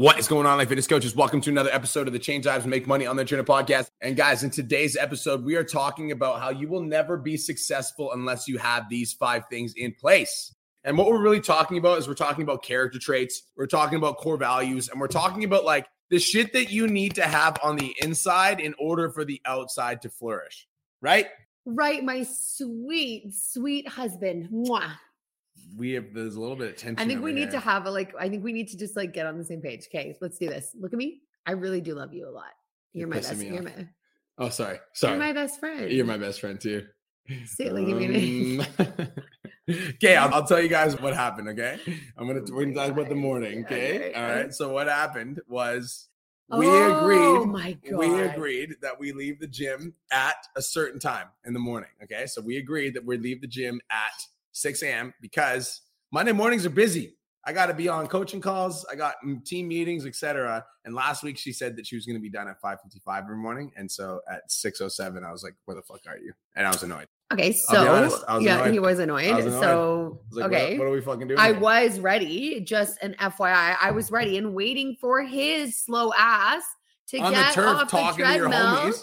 What is going on, Life Fitness Coaches? Welcome to another episode of the Change Lives Make Money on the Trainer podcast. And guys, in today's episode, we are talking about how you will never be successful unless you have these five things in place. And what we're really talking about is we're talking about character traits, we're talking about core values, and we're talking about like the shit that you need to have on the inside in order for the outside to flourish, right? Right, my sweet, sweet husband. Mwah we have there's a little bit of tension. I think we need here. to have a like. I think we need to just like get on the same page. Okay, let's do this. Look at me. I really do love you a lot. You're, You're my best. You're off. my. Oh, sorry, sorry. You're my best friend. You're my best friend too. Say it like you. Um, okay, I'll, I'll tell you guys what happened. Okay, I'm gonna we're gonna talk about the morning. Okay, all So what happened was we Oh agreed. my god. We agreed that we leave the gym at a certain time in the morning. Okay, so we agreed that we leave the gym at 6 a.m. because Monday mornings are busy. I got to be on coaching calls. I got team meetings, etc. And last week she said that she was going to be done at 5:55 every morning, and so at 6:07 I was like, "Where the fuck are you?" And I was annoyed. Okay, so honest, I was yeah, annoyed. he was annoyed. Was annoyed. So was like, okay, what, what are we fucking doing? I here? was ready. Just an FYI, I was ready and waiting for his slow ass to on the get turf off the talking to your treadmill.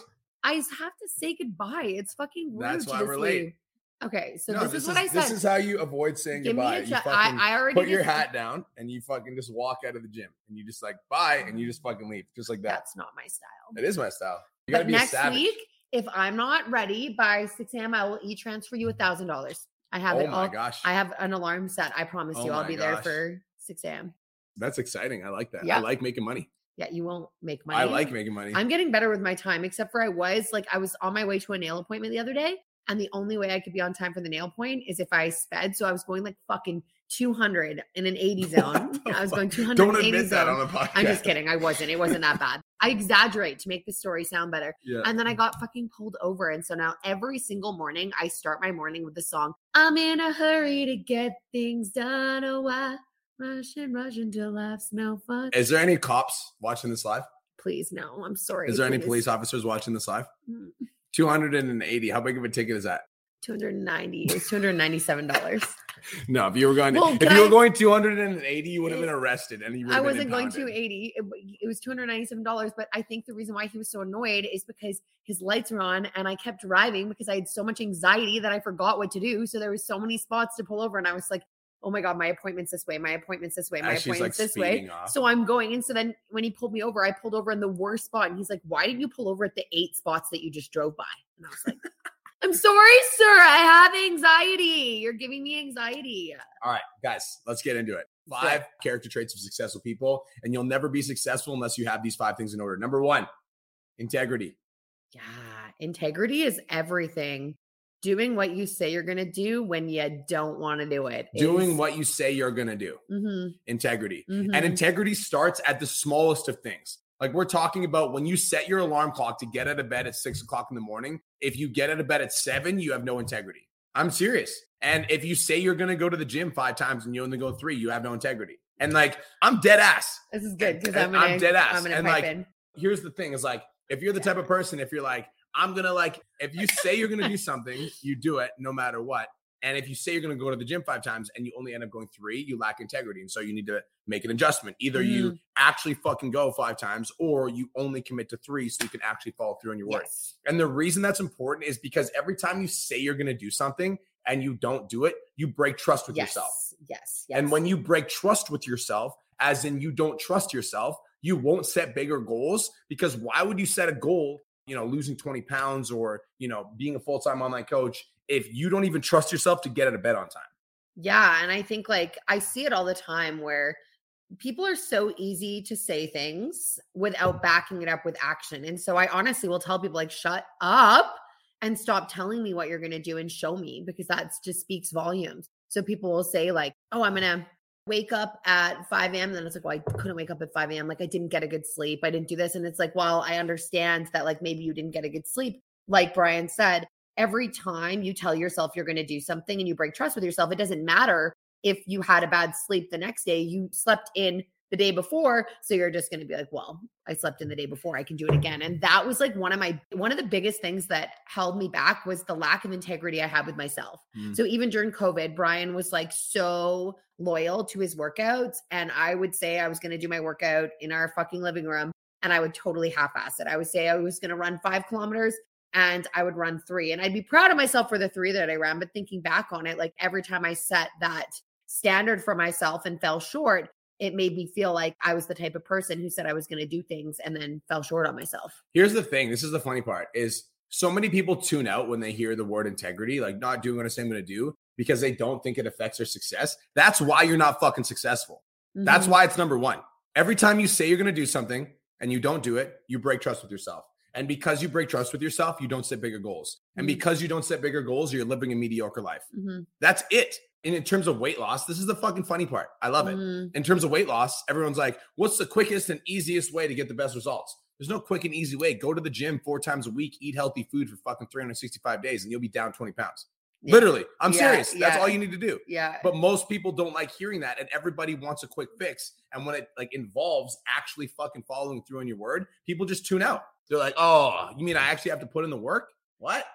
I have to say goodbye. It's fucking rude. That's why we're late. Okay, so no, this, is what I said. This is how you avoid saying Give goodbye. You fucking I, I already put your just- hat down and you fucking just walk out of the gym and you just like bye and you just fucking leave just like that. That's not my style. It is my style. You gotta But be a next week, if I'm not ready by 6 a.m., I will e-transfer you a mm-hmm. thousand dollars. I have oh it my all. gosh, I have an alarm set. I promise Oh you, I'll be there for 6 a.m. that's exciting. I like that. I like making money. Yeah, you won't make money. I like making money. I'm getting better with my time, except for I was like, I was on my way to a nail appointment the other day, and the only way I could be on time for the nail point is if I sped. So I was going like fucking 200 in an 80 zone. I was going 200 Don't in an 80 admit that zone. on the podcast. I'm just kidding. I wasn't. It wasn't that bad. I exaggerate to make the story sound better. Yeah. And then I got fucking pulled over. And so now every single morning, I start my morning with the song, I'm in a hurry to get things done. Oh, why rush and rush until life's no fun. Is there any cops watching this live? Please, no. I'm sorry. Is there any police officers watching this live? Mm. Mm, 280. How big of a ticket is that? 290. It was $297. No, if you were going, Well, if you were going 280, you would have been arrested and you I wasn't going impounded. 280. It, it was $297. But I think the reason why he was so annoyed is because his lights were on and I kept driving because I had so much anxiety that I forgot what to do. So there was so many spots to pull over. And I was like, oh my God, my appointment's this way. My appointment's this way. My As she's, like, appointment's this way. off. So I'm going. And so then when he pulled me over, I pulled over in the worst spot. And he's like, why didn't you pull over at the eight spots that you just drove by? And I was like, I'm sorry, sir. I have anxiety. You're giving me anxiety. All right, guys, let's get into it. Five character traits of successful people, and you'll never be successful unless you have these five things in order. Number one, integrity. Yeah, integrity is everything. Doing what you say you're going to do when you don't want to do it. Doing what you say you're going to do. hmm Integrity. And Mhm. integrity starts at the smallest of things. Like we're talking about when you set your alarm clock to get out of bed at six o'clock in the morning. If you get out of bed at seven, you have no integrity. I'm serious. And if you say you're going to go to the gym five times and you only go three, you have no integrity. And like, I'm dead ass. This is good because I'm, gonna, I'm dead ass. I'm And, like, in. here's the thing is like if you're the type of person if you're like i'm gonna like if you say you're gonna do something you do it no matter what and if you say you're gonna go to the gym five times and you only end up going three you lack integrity and so you need to make an adjustment either you Mm. actually fucking go five times or you only commit to three so you can actually follow through on your word Yes. and the reason that's important is because every time you say you're gonna do something and you don't do it you break trust with yes. yourself Yes. Yes. and when you break trust with yourself, as in you don't trust yourself, you won't set bigger goals because why would you set a goal, you know, losing 20 pounds or, you know, being a full time online coach if you don't even trust yourself to get out of bed on time? Yeah. And I think like I see it all the time where people are so easy to say things without backing it up with action. And so I honestly will tell people like, shut up and stop telling me what you're going to do and show me because that just speaks volumes. So people will say like, oh, I'm going to wake up at 5 a.m. And then it's like, well, I couldn't wake up at 5 a.m. Like I didn't get a good sleep. I didn't do this. And it's like, well, I understand that like maybe you didn't get a good sleep. Like Brian said, every time you tell yourself you're going to do something and you break trust with yourself, it doesn't matter if you had a bad sleep the next day, you slept in the day before. So you're just going to be like, well, I slept in the day before. I can do it again. And that was like one of my, one of the biggest things that held me back was the lack of integrity I had with myself. Mm. So even during COVID, Brian was like so loyal to his workouts. And I would say I was going to do my workout in our fucking living room and I would totally half ass it. I would say I was going to run five kilometers and I would run three. And I'd be proud of myself for the three that I ran. But thinking back on it, like every time I set that standard for myself and fell short, it made me feel like I was the type of person who said I was going to do things and then fell short on myself. Here's the thing. This is the funny part is so many people tune out when they hear the word integrity, like not doing what I say I'm going to do because they don't think it affects their success. That's why you're not fucking successful. That's Mhm. why it's number one. Every time you say you're going to do something and you don't do it, you break trust with yourself. And because you break trust with yourself, you don't set bigger goals. And Mhm. because you don't set bigger goals, you're living a mediocre life. Mhm. That's it. And in terms of weight loss, this is the fucking funny part. I love it. Mhm. In terms of weight loss, everyone's like, what's the quickest and easiest way to get the best results? There's no quick and easy way. Go to the gym four times a week, eat healthy food for fucking 365 days, and you'll be down 20 pounds. Yeah. Literally. I'm Yeah, serious. That's all you need to do. Yeah. But most people don't like hearing that, and everybody wants a quick fix. And when it like involves actually fucking following through on your word, people just tune out. They're like, "Oh, you mean I actually have to put in the work? What?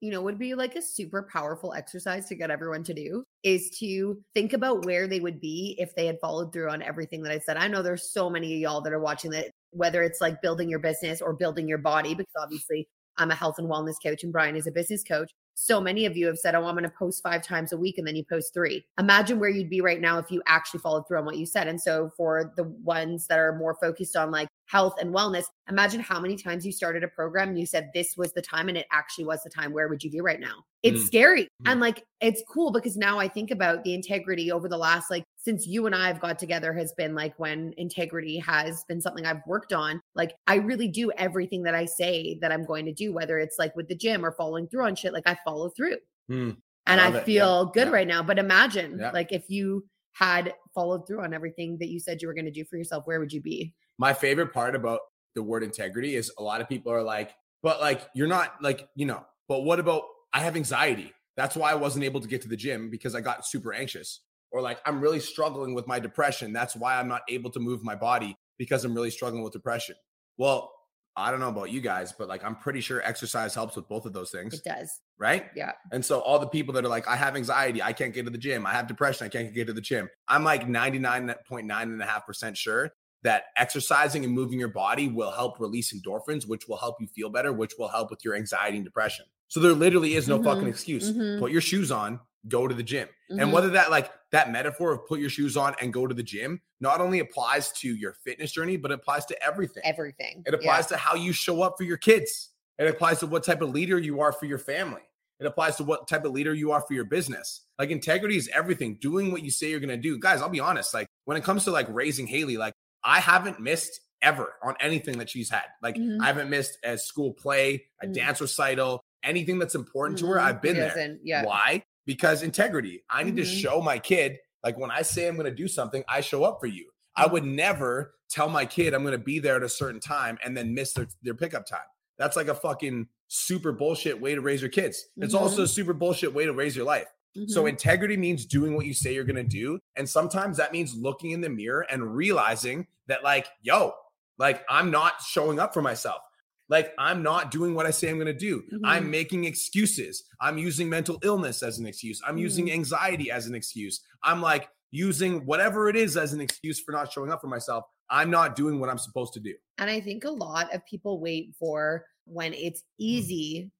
You know, would be like a super powerful exercise to get everyone to do is to think about where they would be if they had followed through on everything that I said. I know there's so many of y'all that are watching that, whether it's like building your business or building your body, because obviously I'm a health and wellness coach and Brian is a business coach. So many of you have said, Oh, I'm going to post five times a week and then you post three. Imagine where you'd be right now if you actually followed through on what you said. And so, for the ones that are more focused on like health and wellness, imagine how many times you started a program and you said this was the time and it actually was the time. Where would you be right now? It's Mm. scary. Mm. And like, it's cool because now I think about the integrity over the last, like, since you and I have got together, has been like when integrity has been something I've worked on. Like, I really do everything that I say that I'm going to do, whether it's like with the gym or following through on shit. Like, I follow through Hmm. and love I it. Yeah. feel good Yeah. right now. But imagine, Yeah. like, if you had followed through on everything that you said you were going to do for yourself, where would you be? My favorite part about the word integrity is a lot of people are like, but like, you're not like, you know, but what about I have anxiety? That's why I wasn't able to get to the gym because I got super anxious. Or like, I'm really struggling with my depression. That's why I'm not able to move my body because I'm really struggling with depression. Well, I don't know about you guys, but like, I'm pretty sure exercise helps with both of those things, It does. right? Yeah. And so all the people that are like, I have anxiety, I can't get to the gym, I have depression, I can't get to the gym. I'm like 99.9 and a half percent sure that exercising and moving your body will help release endorphins, which will help you feel better, which will help with your anxiety and depression. So there literally is no fucking Mhm, excuse. mhm. Put your shoes on, go to the gym. Mhm. And whether that like that metaphor of put your shoes on and go to the gym not only applies to your fitness journey, but it applies to everything. everything. It Yeah. applies to how you show up for your kids. It applies to what type of leader you are for your family. It applies to what type of leader you are for your business. Like integrity is everything. Doing what you say you're gonna do. Guys, I'll be honest. Like when it comes to like raising Haley, like I haven't missed ever on anything that she's had. Like Mhm. I haven't missed a school play, a Mhm. dance recital, anything that's important to her. Mhm. I've been He there. Yeah. Why? Because integrity. I need to Mhm. show my kid, like when I say I'm going to do something, I show up for you. I would never tell my kid I'm going to be there at a certain time and then miss their, their pickup time. That's like a fucking super bullshit way to raise your kids. It's also a super bullshit way to raise your life. So Mhm. integrity means doing what you say you're going to do. And sometimes that means looking in the mirror and realizing that, like, yo, like I'm not showing up for myself. Like I'm not doing what I say I'm going to do. I'm Mhm. making excuses. I'm using mental illness as an excuse. I'm using Mhm. anxiety as an excuse. I'm like using whatever it is as an excuse for not showing up for myself. I'm not doing what I'm supposed to do. And I think a lot of people wait for when it's easy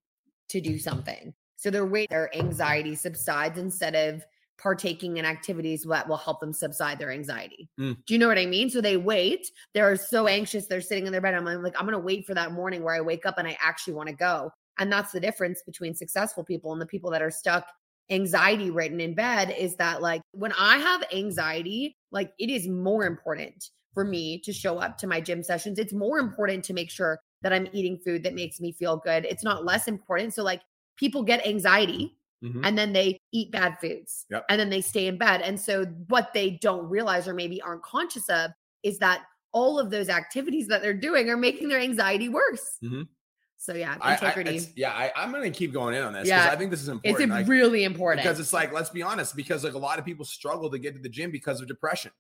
to do something. So they're waiting their anxiety subsides instead of partaking in activities that will help them subside their anxiety. Mm. Do you know what I mean? So they wait. They're so anxious. They're sitting in their bed. I'm like, I'm going to wait for that morning where I wake up and I actually want to go. And that's the difference between successful people and the people that are stuck anxiety written in bed is that like when I have anxiety, like it is more important for me to show up to my gym sessions. It's more important to make sure that I'm eating food that makes me feel good. It's not less important. So like people get anxiety Mhm. and then they eat bad foods Yep. and then they stay in bed. And so what they don't realize or maybe aren't conscious of is that all of those activities that they're doing are making their anxiety worse. Mhm. So yeah, I- I- yeah, I, I'm going to keep going in on this because Yeah. I think this is it's important. like, really important. because it's like let's be honest because like a lot of people struggle to get to the gym because of depression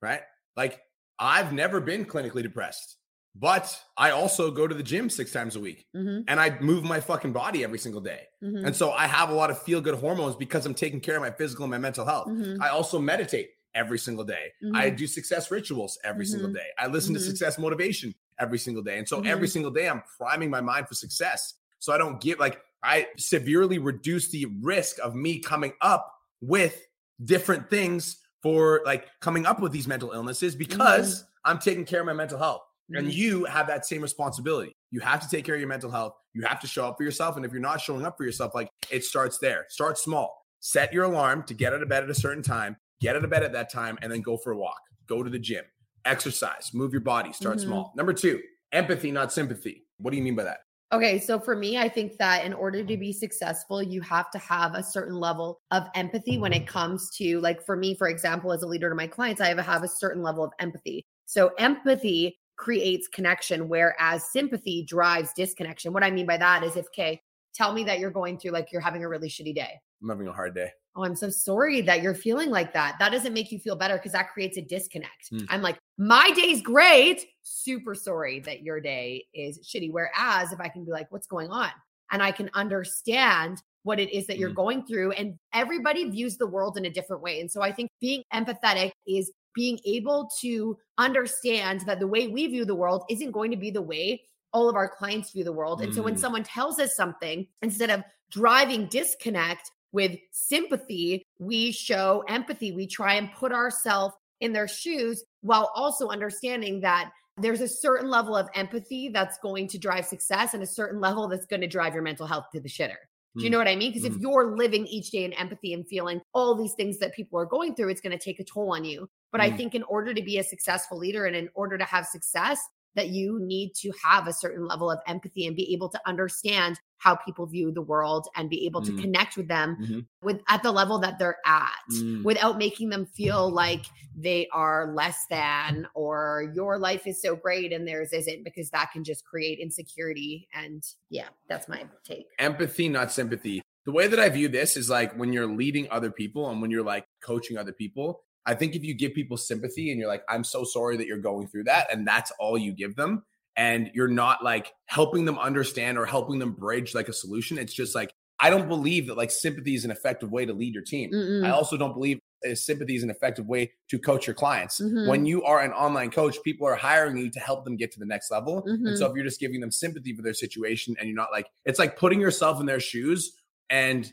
right like I've never been clinically depressed, but I also go to the gym six times a week Mhm, and I move my fucking body every single day. mhm, And so I have a lot of feel good hormones because I'm taking care of my physical and my mental health. mhm, I also meditate every single day. I mhm, do success rituals every single Mhm. day. I listen to success motivation every single day. And so every single day I'm priming my mind for success. So I don't get like I severely reduce the risk of me coming up with different things for like coming up with these mental illnesses because I'm taking care of my mental health. And mhm. you have that same responsibility. You have to take care of your mental health. You have to show up for yourself. And if you're not showing up for yourself, like it starts there. Start small. Set your alarm to get out of bed at a certain time. Get out of bed at that time and then go for a walk. Go to the gym. Exercise. Move your body. Start Mhm. small. Number two, empathy, not sympathy. What do you mean by that? Okay, so for me, I think that in order to be successful, you have to have a certain level of empathy when it comes to, like, for me, for example, as a leader to my clients, I have, a, have a certain level of empathy. So, empathy creates connection, whereas sympathy drives disconnection. What I mean by that is if, okay, tell me that you're going through, like, you're having a really shitty day. I'm having a hard day. Oh, I'm so sorry that you're feeling like that. That doesn't make you feel better because that creates a disconnect. Mm. I'm like, my day's great. Super sorry that your day is shitty. Whereas if I can be like, what's going on? And I can understand what it is that you're Mm. going through, and everybody views the world in a different way. And so I think being empathetic is being able to understand that the way we view the world isn't going to be the way all of our clients view the world. And so when Mm. someone tells us something, instead of driving disconnect with sympathy, we show empathy. We try and put ourselves in their shoes while also understanding that there's a certain level of empathy that's going to drive success and a certain level that's going to drive your mental health to the shitter. Do you Mm. know what I mean? Because if Mm. you're living each day in empathy and feeling all these things that people are going through, it's going to take a toll on you. But I Mm. think in order to be a successful leader and in order to have success, that you need to have a certain level of empathy and be able to understand how people view the world and be able to Mm. connect with them Mhm. with at the level that they're at Mm. without making them feel like they are less than or your life is so great and theirs isn't because that can just create insecurity and yeah that's my take empathy, not sympathy. The way that I view this is like when you're leading other people and when you're like coaching other people, I think if you give people sympathy and you're like, I'm so sorry that you're going through that, and that's all you give them, and you're not like helping them understand or helping them bridge like a solution, it's just like, I don't believe that like sympathy is an effective way to lead your team. Mm-mm. I also don't believe sympathy is an effective way to coach your clients. Mhm. When you are an online coach, people are hiring you to help them get to the next level. Mhm. And so if you're just giving them sympathy for their situation and you're not like, it's like putting yourself in their shoes and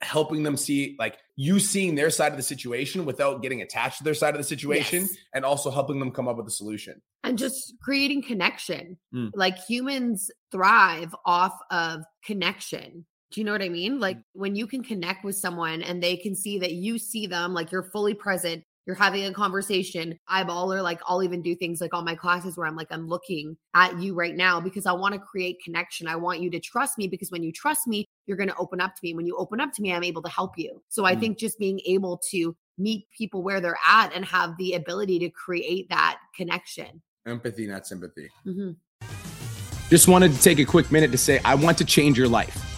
helping them see like you seeing their side of the situation without getting attached to their side of the situation Yes. and also helping them come up with a solution. and just creating connection Mm. like humans thrive off of connection do you know what i mean like when you can connect with someone and they can see that you see them like you're fully present you're having a conversation eyeball or like i'll even do things like all my classes where i'm like i'm looking at you right now because i want to create connection i want you to trust me because when you trust me you're going to open up to me when you open up to me i'm able to help you so i Mm. think just being able to meet people where they're at and have the ability to create that connection Empathy, not sympathy. Mhm. Just wanted to take a quick minute to say, I want to change your life.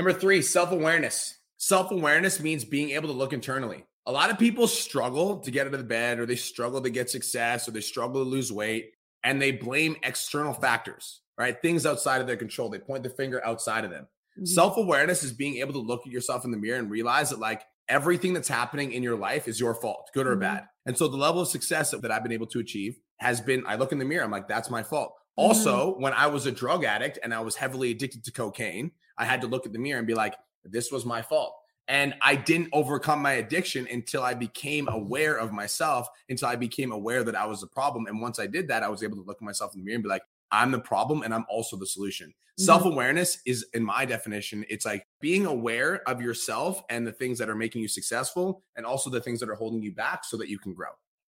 Number three, self awareness. Self awareness means being able to look internally. A lot of people struggle to get out of the bed, or they struggle to get success, or they struggle to lose weight, and they blame external factors, right? Things outside of their control. They point the finger outside of them. Mhm. Self awareness is being able to look at yourself in the mirror and realize that, like, everything that's happening in your life is your fault, good or Mhm. bad. And so, the level of success that I've been able to achieve has been I look in the mirror, I'm like, that's my fault. Mhm. Also, when I was a drug addict and I was heavily addicted to cocaine, I had to look at the mirror and be like, this was my fault. And I didn't overcome my addiction until I became aware of myself, until I became aware that I was the problem. And once I did that, I was able to look at myself in the mirror and be like, I'm the problem and I'm also the solution. Mhm. Self awareness is, in my definition, it's like being aware of yourself and the things that are making you successful and also the things that are holding you back so that you can grow.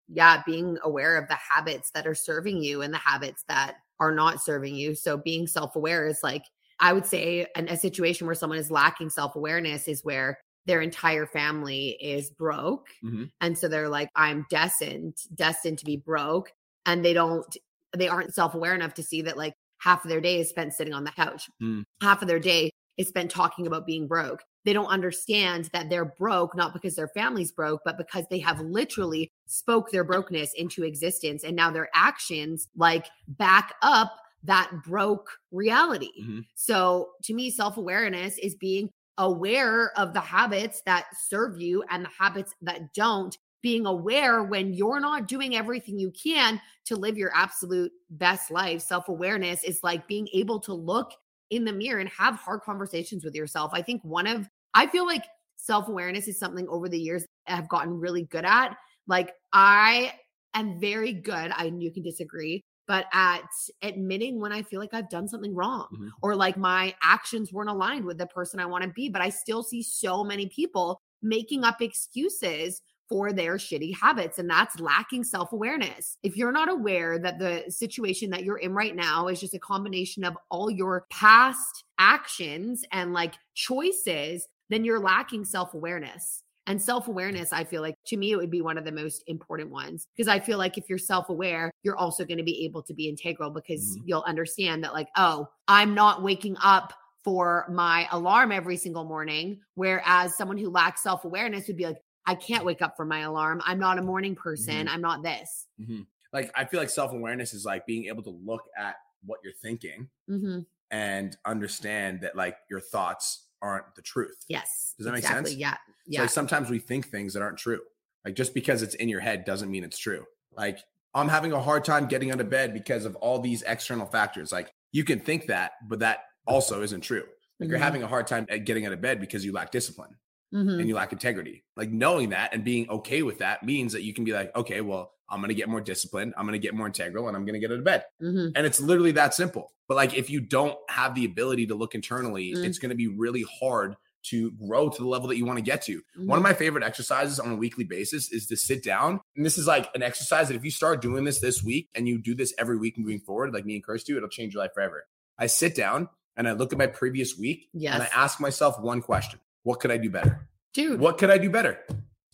yeah, being aware of the habits that are serving you and the habits that are not serving you. So being self aware is like, I would say, an, a situation where someone is lacking self awareness is where their entire family is broke. Mhm. And so they're like, I'm destined, destined to be broke. And they don't, they aren't self aware enough to see that like half of their day is spent sitting on the couch. Mm. Half of their day is spent talking about being broke. They don't understand that they're broke, not because their family's broke, but because they have literally spoke their brokenness into existence. And now their actions like back up that broke reality. Mhm. So to me, self awareness is being aware of the habits that serve you and the habits that don't. Being aware when you're not doing everything you can to live your absolute best life. Self awareness is like being able to look in the mirror and have hard conversations with yourself. I think one of, I feel like self awareness is something over the years I have gotten really good at. Like I am very good, I you can disagree, but at admitting when I feel like I've done something wrong Mhm. or like my actions weren't aligned with the person I want to be. But I still see so many people making up excuses for their shitty habits, and that's lacking self awareness. If you're not aware that the situation that you're in right now is just a combination of all your past actions and like choices, then you're lacking self awareness. And self awareness, I feel like to me, it would be one of the most important ones because I feel like if you're self aware, you're also going to be able to be integral because Mhm. you'll understand that, like, oh, I'm not waking up for my alarm every single morning. Whereas someone who lacks self awareness would be like, I can't wake up for my alarm. I'm not a morning person. I'm not this. Mhm. Like I feel like self awareness is like being able to look at what you're thinking hmm and understand that like your thoughts aren't the truth. Yes. Does that make sense? Yeah. So, Yeah. like sometimes we think things that aren't true. Like just because it's in your head doesn't mean it's true. Like I'm having a hard time getting out of bed because of all these external factors. Like you can think that, but that also isn't true. Like you're Mhm. having a hard time getting out of bed because you lack discipline Mhm. and you lack integrity. Like knowing that and being okay with that means that you can be like, okay, well, I'm going to get more disciplined. I'm going to get more integral and I'm going to get out of bed. Mhm. And it's literally that simple. But like if you don't have the ability to look internally, Mm. it's going to be really hard to grow to the level that you want to get to. One of Mhm. my favorite exercises on a weekly basis is to sit down. And this is like an exercise that if you start doing this this week and you do this every week moving forward, like me and Kirsty, it'll change your life forever. I sit down and I look at my previous week and I ask myself one question What could I do better? Dude. What could I do better?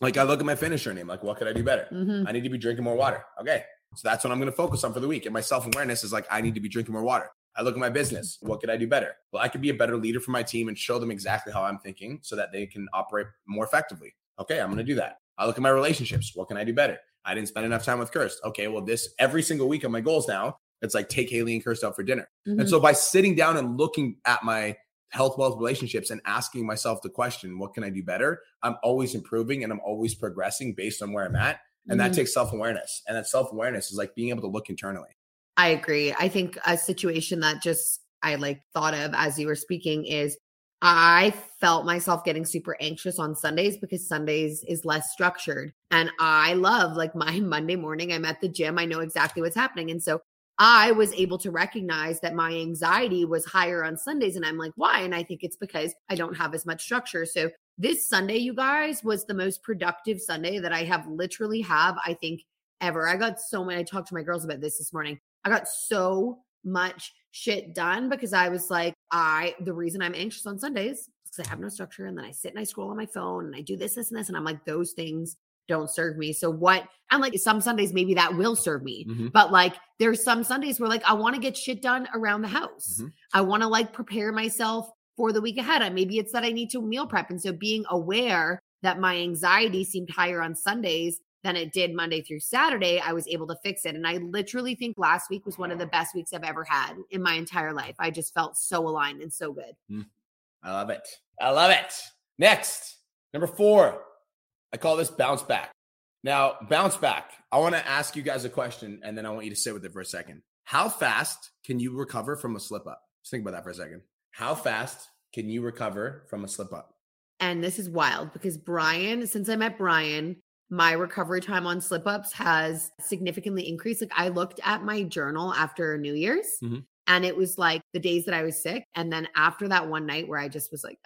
Like I look at my finisher name, like, what could I do better? Mhm. I need to be drinking more water. Okay. So that's what I'm going to focus on for the week. And my self awareness is like, I need to be drinking more water. I look at my business. What could I do better? Well, I could be a better leader for my team and show them exactly how I'm thinking so that they can operate more effectively. Okay. I'm going to do that. I look at my relationships. What can I do better? I didn't spend enough time with Kirst. Okay. Well, this every single week on my goals now, it's like take Haley and Kirst out for dinner. Mhm. And so by sitting down and looking at my health, wealth, relationships and asking myself the question, what can I do better? I'm always improving and I'm always progressing based on where I'm at. And that Mhm. takes self awareness. And that self awareness is like being able to look internally. I agree. I think a situation that just I like thought of as you were speaking is I felt myself getting super anxious on Sundays because Sundays is less structured. And I love like my Monday morning, I'm at the gym, I know exactly what's happening. And so I was able to recognize that my anxiety was higher on Sundays. And I'm like, why? And I think it's because I don't have as much structure. So this Sunday, you guys, was the most productive Sunday that I have literally have, I think, ever. I got so many, I talked to my girls about this this morning. I got so much shit done because I was like, I, the reason I'm anxious on Sundays because I have no structure. And then I sit and I scroll on my phone and I do this, this, and this. And I'm like, those things don't serve me. So what, and like some Sundays, maybe that will serve me. Mhm. But like there's some Sundays where like I want to get shit done around the house. Mhm. I want to like prepare myself for the week ahead. And maybe it's that I need to meal prep. And so being aware that my anxiety seemed higher on Sundays than it did Monday through Saturday, I was able to fix it. And I literally think last week was one of the best weeks I've ever had in my entire life. I just felt so aligned and so good. I love it. I love it. Next, number four, I call this bounce back. Now, bounce back. I want to ask you guys a question and then I want you to sit with it for a second. How fast can you recover from a slip up? Just think about that for a second. How fast can you recover from a slip up? And this is wild because Brian, since I met Brian, my recovery time on slip ups has significantly increased. Like I looked at my journal after New Year's Mhm. And it was like the days that I was sick. And then after that one night where I just was like,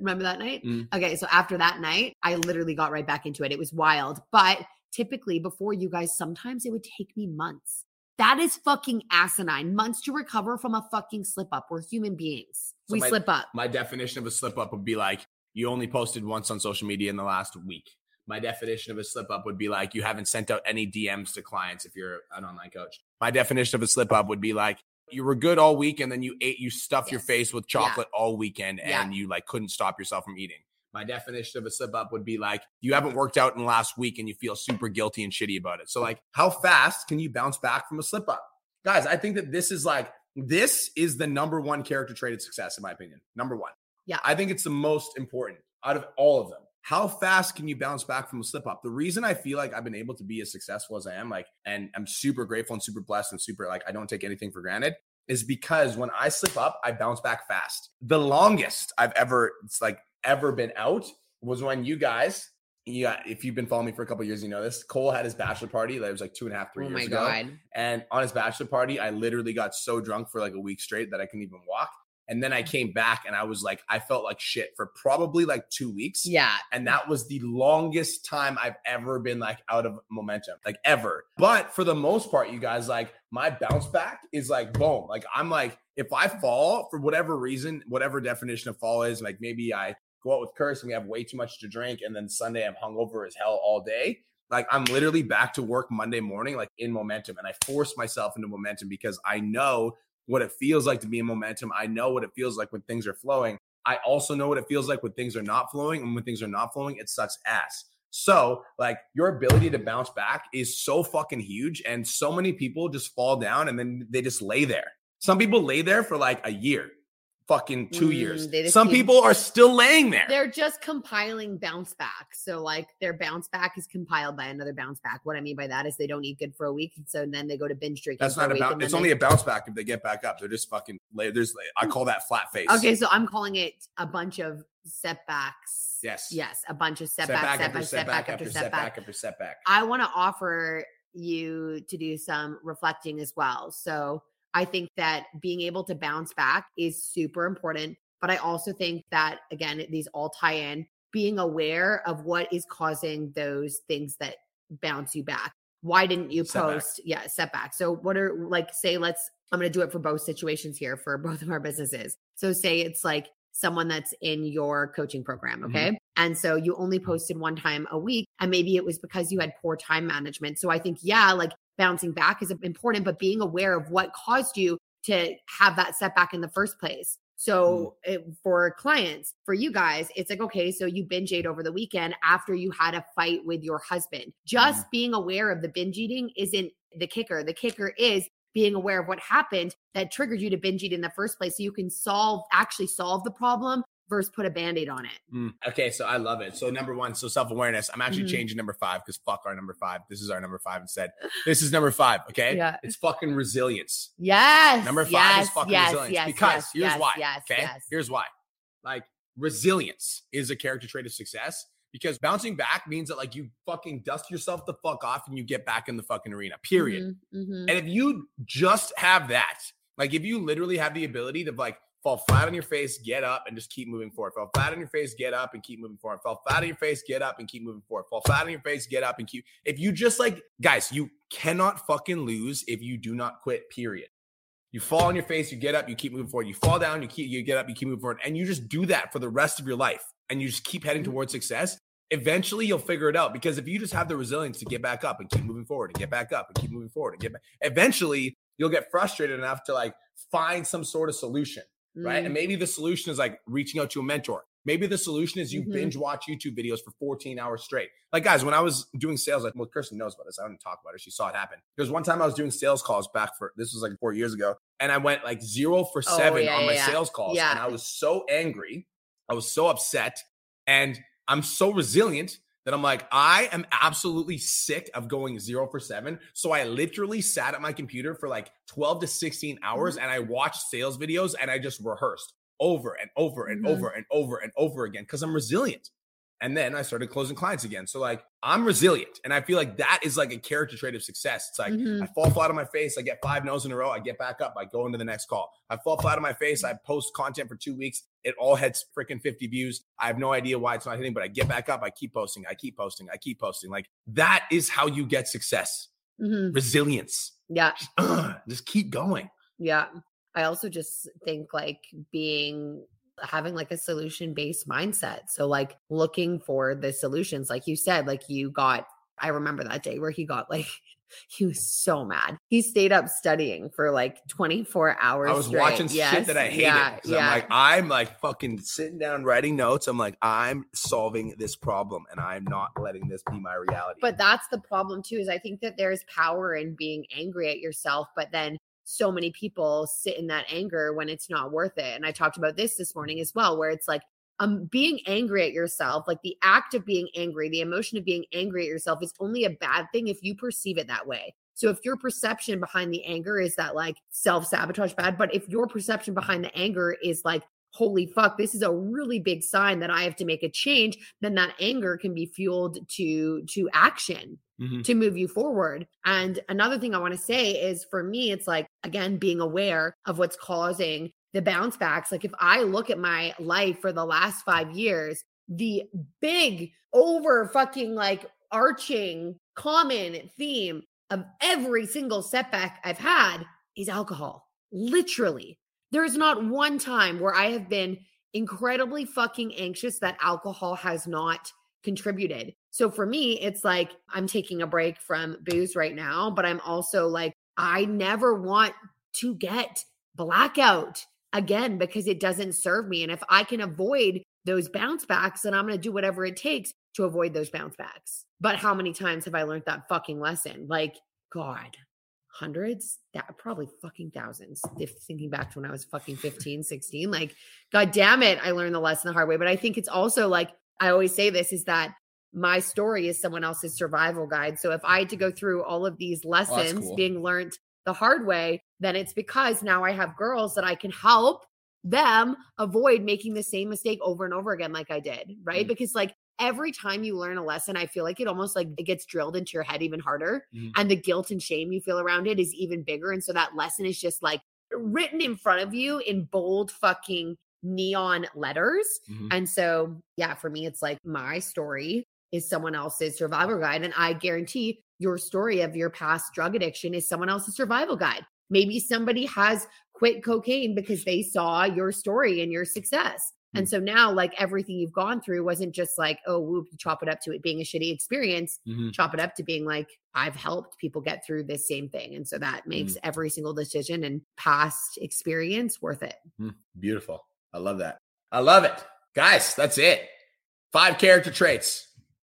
remember that night? Mm. Okay. So after that night, I literally got right back into it. It was wild. But typically before you guys, sometimes it would take me months. That is fucking asinine. Months to recover from a fucking slip up. We're human beings. So we my- slip up. My definition of a slip up would be like you only posted once on social media in the last week. My definition of a slip up would be like you haven't sent out any DMs to clients if you're an online coach. My definition of a slip up would be like you were good all week and then you ate, you stuffed your face with Yeah. chocolate all weekend Yeah. and you like couldn't stop yourself from eating. My definition of a slip up would be like you haven't worked out in the last week and you feel super guilty and shitty about it. So like how fast can you bounce back from a slip up? Guys, I think that this is like this is the number one character trait of success in my opinion. Number 1. Yeah. I think it's the most important out of all of them. How fast can you bounce back from a slip up? The reason I feel like I've been able to be as successful as I am, like, and I'm super grateful and super blessed and super like I don't take anything for granted, is because when I slip up, I bounce back fast. The longest I've ever, it's like ever been out was when you guys, yeah, if you've been following me for a couple years, you know this. Cole had his bachelor party. That was like two and a half, three Oh years my ago. God. And on his bachelor party, I literally got so drunk for like a week straight that I couldn't even walk. And then I came back and I was like, I felt like shit for probably like two weeks. Yeah. And that was the longest time I've ever been like out of momentum, like ever. But for the most part, you guys, like my bounce back is like boom. Like I'm like, if I fall for whatever reason, whatever definition of fall is, like maybe I go out with Kirst and we have way too much to drink, and then Sunday I'm hungover as hell all day. Like I'm literally back to work Monday morning, like in momentum. And I force myself into momentum because I know what it feels like to be in momentum. I know what it feels like when things are flowing. I also know what it feels like when things are not flowing. And when things are not flowing, it sucks ass. So, like, your ability to bounce back is so fucking huge. And so many people just fall down and then they just lay there. Some people lay there for like a year, fucking two Mm, years. Some people are still laying there. They're just compiling bounce back. So like their bounce back is compiled by another bounce back. What I mean by that is they don't eat good for a week. And so then they go to binge drinking. That's not a a week, bounce. and It's only they- a bounce back if they get back up. They're just fucking lay. There's, I call that flat face. Okay, so I'm calling it a bunch of setbacks. Yes. Yes, a bunch of setbacks, Setback setback, after setback after setback. setback after setback. I want to offer you to do some reflecting as well. So I think that being able to bounce back is super important. But I also think that, again, these all tie in being aware of what is causing those things that bounce you back. Why didn't you Setback. post? Yeah, setback. So, what are like, say, let's, I'm going to do it for both situations here for both of our businesses. So, say it's like someone that's in your coaching program. Mhm. Okay. And so you only posted one time a week, and maybe it was because you had poor time management. So, I think, yeah, like bouncing back is important, but being aware of what caused you to have that setback in the first place. Mm. So it, for clients, for you guys, it's like, okay, so you binge ate over the weekend after you had a fight with your husband. Mm. Just being aware of the binge eating isn't the kicker. The kicker is being aware of what happened that triggered you to binge eat in the first place so you can solve actually solve the problem versus put a band-aid on it. Mm, Okay, so I love it. So number one, so self awareness. I'm actually Mhm. changing number five because fuck our number five. This is our number five instead. This is number five. Okay, Yeah. it's fucking resilience. Yes. Number five yes, is fucking yes, resilience yes, because here's why. Yes, okay, here's why. Like resilience is a character trait of success because bouncing back means that like you fucking dust yourself the fuck off and you get back in the fucking arena. Period. Mhm, mhm. And if you just have that, like if you literally have the ability to like fall flat on your face, get up and just keep moving forward. Fall flat on your face, get up and keep moving forward. Fall flat on your face, get up and keep moving forward. Fall flat on your face, get up and keep. If you just like, guys, you cannot fucking lose if you do not quit, period. You fall on your face, you get up, you keep moving forward. You fall down, you keep you get up, you keep moving forward. And you just do that for the rest of your life. And you just keep heading mm-hmm. towards success. Eventually you'll figure it out because if you just have the resilience to get back up and keep moving forward and get back up and keep moving forward and get back, eventually you'll get frustrated enough to like find some sort of solution right? Mm. And maybe the solution is like reaching out to a mentor. Maybe the solution is you Mhm. binge watch YouTube videos for 14 hours straight. Like, guys, when I was doing sales, like, well, Kirsten knows about this. I don't talk about it. She saw it happen. There was one time I was doing sales calls back for this was like four years ago, and I went like zero for Oh, seven yeah, on my yeah. sales calls. Yeah. And I was so angry. I was so upset. And I'm so resilient that I'm like, I am absolutely sick of going zero for seven. So I literally sat at my computer for like 12 to 16 Mm-hmm. hours and I watched sales videos and I just rehearsed over and over and Mhm. over and over and over again because I'm resilient. And then I started closing clients again. So like I'm resilient. And I feel like that is like a character trait of success. It's like Mhm. I fall flat on my face, I get five no's in a row, I get back up, I go into the next call. I fall flat on my face, I post content for two weeks, it all hits freaking 50 views. I have no idea why it's not hitting, but I get back up. I keep posting. I keep posting. I keep posting. Like that is how you get success. Mhm. Resilience. Yeah. Just, ugh, just keep going. Yeah. I also just think like being having like a solution based mindset. So like looking for the solutions like you said like you got I remember that day where he got like he was so mad. He stayed up studying for like 24 hours. I was straight. watching Yes, shit that I hated. Yeah, yeah. I'm like, I'm like fucking sitting down writing notes. I'm like, I'm solving this problem and I'm not letting this be my reality. but that's the problem too is i think that there's power in being angry at yourself but then so many people sit in that anger when it's not worth it and i talked about this this morning as well where it's like um being angry at yourself like the act of being angry the emotion of being angry at yourself is only a bad thing if you perceive it that way so if your perception behind the anger is that like self-sabotage bad but if your perception behind the anger is like holy fuck this is a really big sign that i have to make a change then that anger can be fueled to to action Mhm. to move you forward. And another thing I want to say is for me, it's like, again, being aware of what's causing the bounce backs. Like, if I look at my life for the last five years, the big, over fucking like arching common theme of every single setback I've had is alcohol. Literally. There's not one time where I have been incredibly fucking anxious that alcohol has not contributed. So for me, it's like I'm taking a break from booze right now, but I'm also like, I never want to get blackout again because it doesn't serve me. And if I can avoid those bounce backs, then I'm going to do whatever it takes to avoid those bounce backs. But how many times have I learned that fucking lesson? Like, God, hundreds, that probably fucking thousands. If thinking back to when I was fucking 15, 16, like, God damn it, I learned the lesson the hard way. But I think it's also like, I always say this is that my story is someone else's survival guide. So if I had to go through all of these oh, lessons cool. being learned the hard way, then it's because now I have girls that I can help them avoid making the same mistake over and over again, like I did, right? Mm. Because like every time you learn a lesson, I feel like it almost like it gets drilled into your head even harder. Mhm. And the guilt and shame you feel around it is even bigger. And so that lesson is just like written in front of you in bold fucking neon letters. Mhm. And so, yeah, for me, it's like my story is someone else's survival guide. And I guarantee your story of your past drug addiction is someone else's survival guide. Maybe somebody has quit cocaine because they saw your story and your success. And so now, like everything you've gone through wasn't just like, oh, whoop, chop it up to it being a shitty experience, Mhm. chop it up to being like, I've helped people get through this same thing. And so that makes every single decision and past experience worth it. Mm, Beautiful. I love that. I love it. Guys, that's it. Five character traits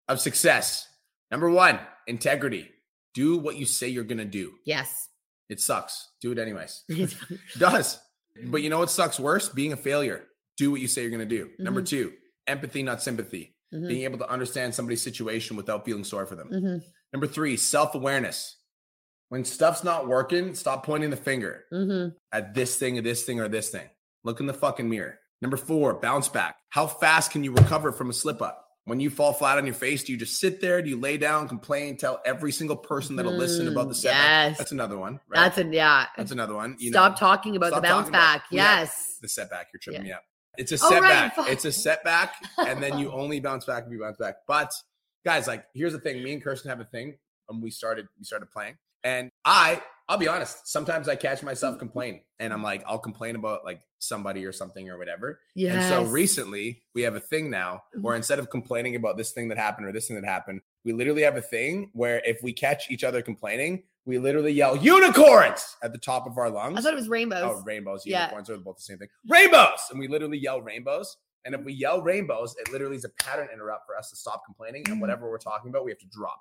of success. Number one, integrity. Do what you say you're going to do. Yes. It sucks. Do it anyways. It does. But you know what sucks worse? Being a failure. Do what you say you're going to do. Number Mhm. two, empathy, not sympathy. Mhm, Being able to understand somebody's situation without feeling sorry for them. mhm, Number three, self awareness. When stuff's not working, stop pointing the finger mhm. at this thing or this thing or this thing. Look in the fucking mirror. Number four, bounce back. How fast can you recover from a slip up? When you fall flat on your face, do you just sit there? Do you lay down, complain, tell every single person that'll listen about the Mm, setback? yes. That's another one. Right? That's a yeah. That's another one. You Stop know, talking about stop the bounce back. Yes. the setback. You're tripping Yeah. me up. It's a Oh, right, setback. fuck. It's a setback, and then you only bounce back if you bounce back. But guys, like, here's the thing. Me and Kirsten have a thing. And we started, we started playing, and I, I'll be honest. Sometimes I catch myself complaining, and I'm like, I'll complain about like somebody or something or whatever. Yeah. And so recently, we have a thing now where instead of complaining about this thing that happened or this thing that happened, we literally have a thing where if we catch each other complaining, we literally yell unicorns at the top of our lungs. I thought it was rainbows. Oh, rainbows, Yeah. unicorns are both the same thing. Rainbows! And we literally yell rainbows. And if we yell rainbows, it literally is a pattern interrupt for us to stop complaining. And Mhm. whatever we're talking about, we have to drop.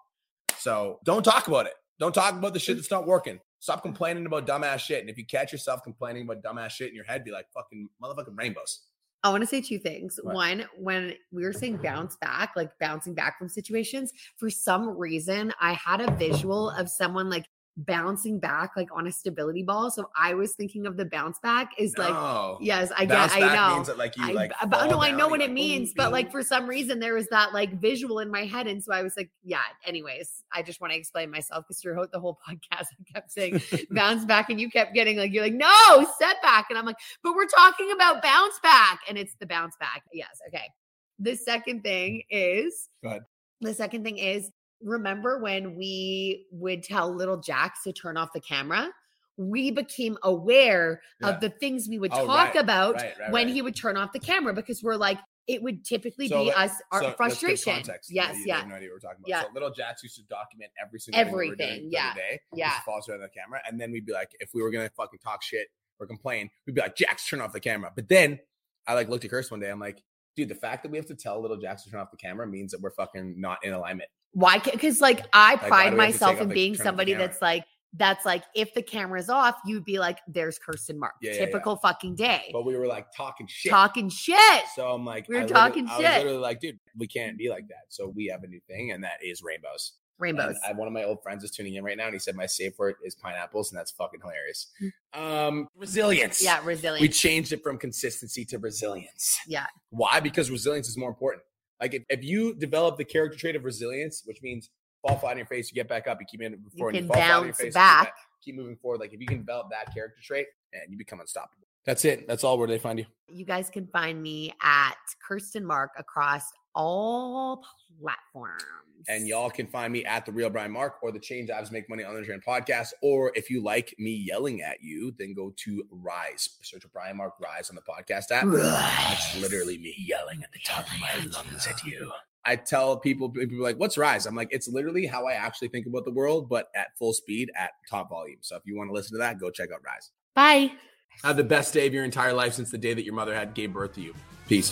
So don't talk about it. Don't talk about the shit that's not working. Stop complaining about dumbass shit. And if you catch yourself complaining about dumbass shit in your head, be like, fucking motherfucking rainbows. I want to say two things. What? One, when we were saying bounce back, like bouncing back from situations, for some reason, I had a visual of someone like bouncing back like on a stability ball. So I was thinking of the bounce back is like, No. yes, I Bounce get, I know. means that like you I, like but- no, I know what you're it like, means, "Ooh, but like for some reason there was that like visual in my head, and so I was like, yeah. Anyways, I just want to explain myself because throughout the whole podcast I kept saying bounce back, and you kept getting like you're like no setback, and I'm like, but we're talking about bounce back, and it's the bounce back. Yes, okay. The second thing is the second thing is remember when we would tell little Jax to turn off the camera? We became aware Yeah. of the things we would Oh, talk right, about right, right, when he would turn off the camera because we're like, it would typically So be let- us, our So, frustration. context. Yes, You- you yeah. have no idea what we're talking about. Yeah. So little Jax used to document every single thing we were doing Everything, every yeah, day. yeah. Just follows around the camera, and then we'd be like, if we were gonna fucking talk shit or complain, we'd be like, Jax, turn off the camera. But then I like looked at Kirsten one day. I'm like, dude, the fact that we have to tell little Jax to turn off the camera means that we're fucking not in alignment. Why? Because like I pride myself in being turn off the somebody that's like, that's like, if the camera's off, you'd be like, there's Kirsten Mark. Yeah, yeah, yeah. Typical fucking day. But we were like talking shit. Talking shit. So I'm like, We were I talking I was shit. literally like, dude, we can't be like that. So we have a new thing, and that is rainbows. Rainbows. I, one of my old friends is tuning in right now, and he said my safe word is pineapples, and that's fucking hilarious. Mm. Um, resilience. yeah, resilience. We changed it from consistency to resilience. Yeah. Why? Because resilience is more important. Like if, if you develop the character trait of resilience, which means fall flat on your face, you get back up, you keep moving You forward, you, can fall flat on your bounce face, back. back- keep moving forward. Like if you can develop that character trait, and you become unstoppable. That's it. That's all. Where they find you? You guys can find me at Kirsten Mark across all platforms. And y'all can find me at the real Brian Mark or the Change Lives Make Money on the Trend podcast. Or if you like me yelling at you, then go to Rise. Search for Brian Mark Rise on the podcast app. It's literally me yelling at the top of my lungs at you. I tell people, people are like, what's Rise? I'm like, it's literally how I actually think about the world, but at full speed at top volume. So if you want to listen to that, go check out Rise. Bye. Have the best day of your entire life since the day that your mother had gave birth to you. Peace.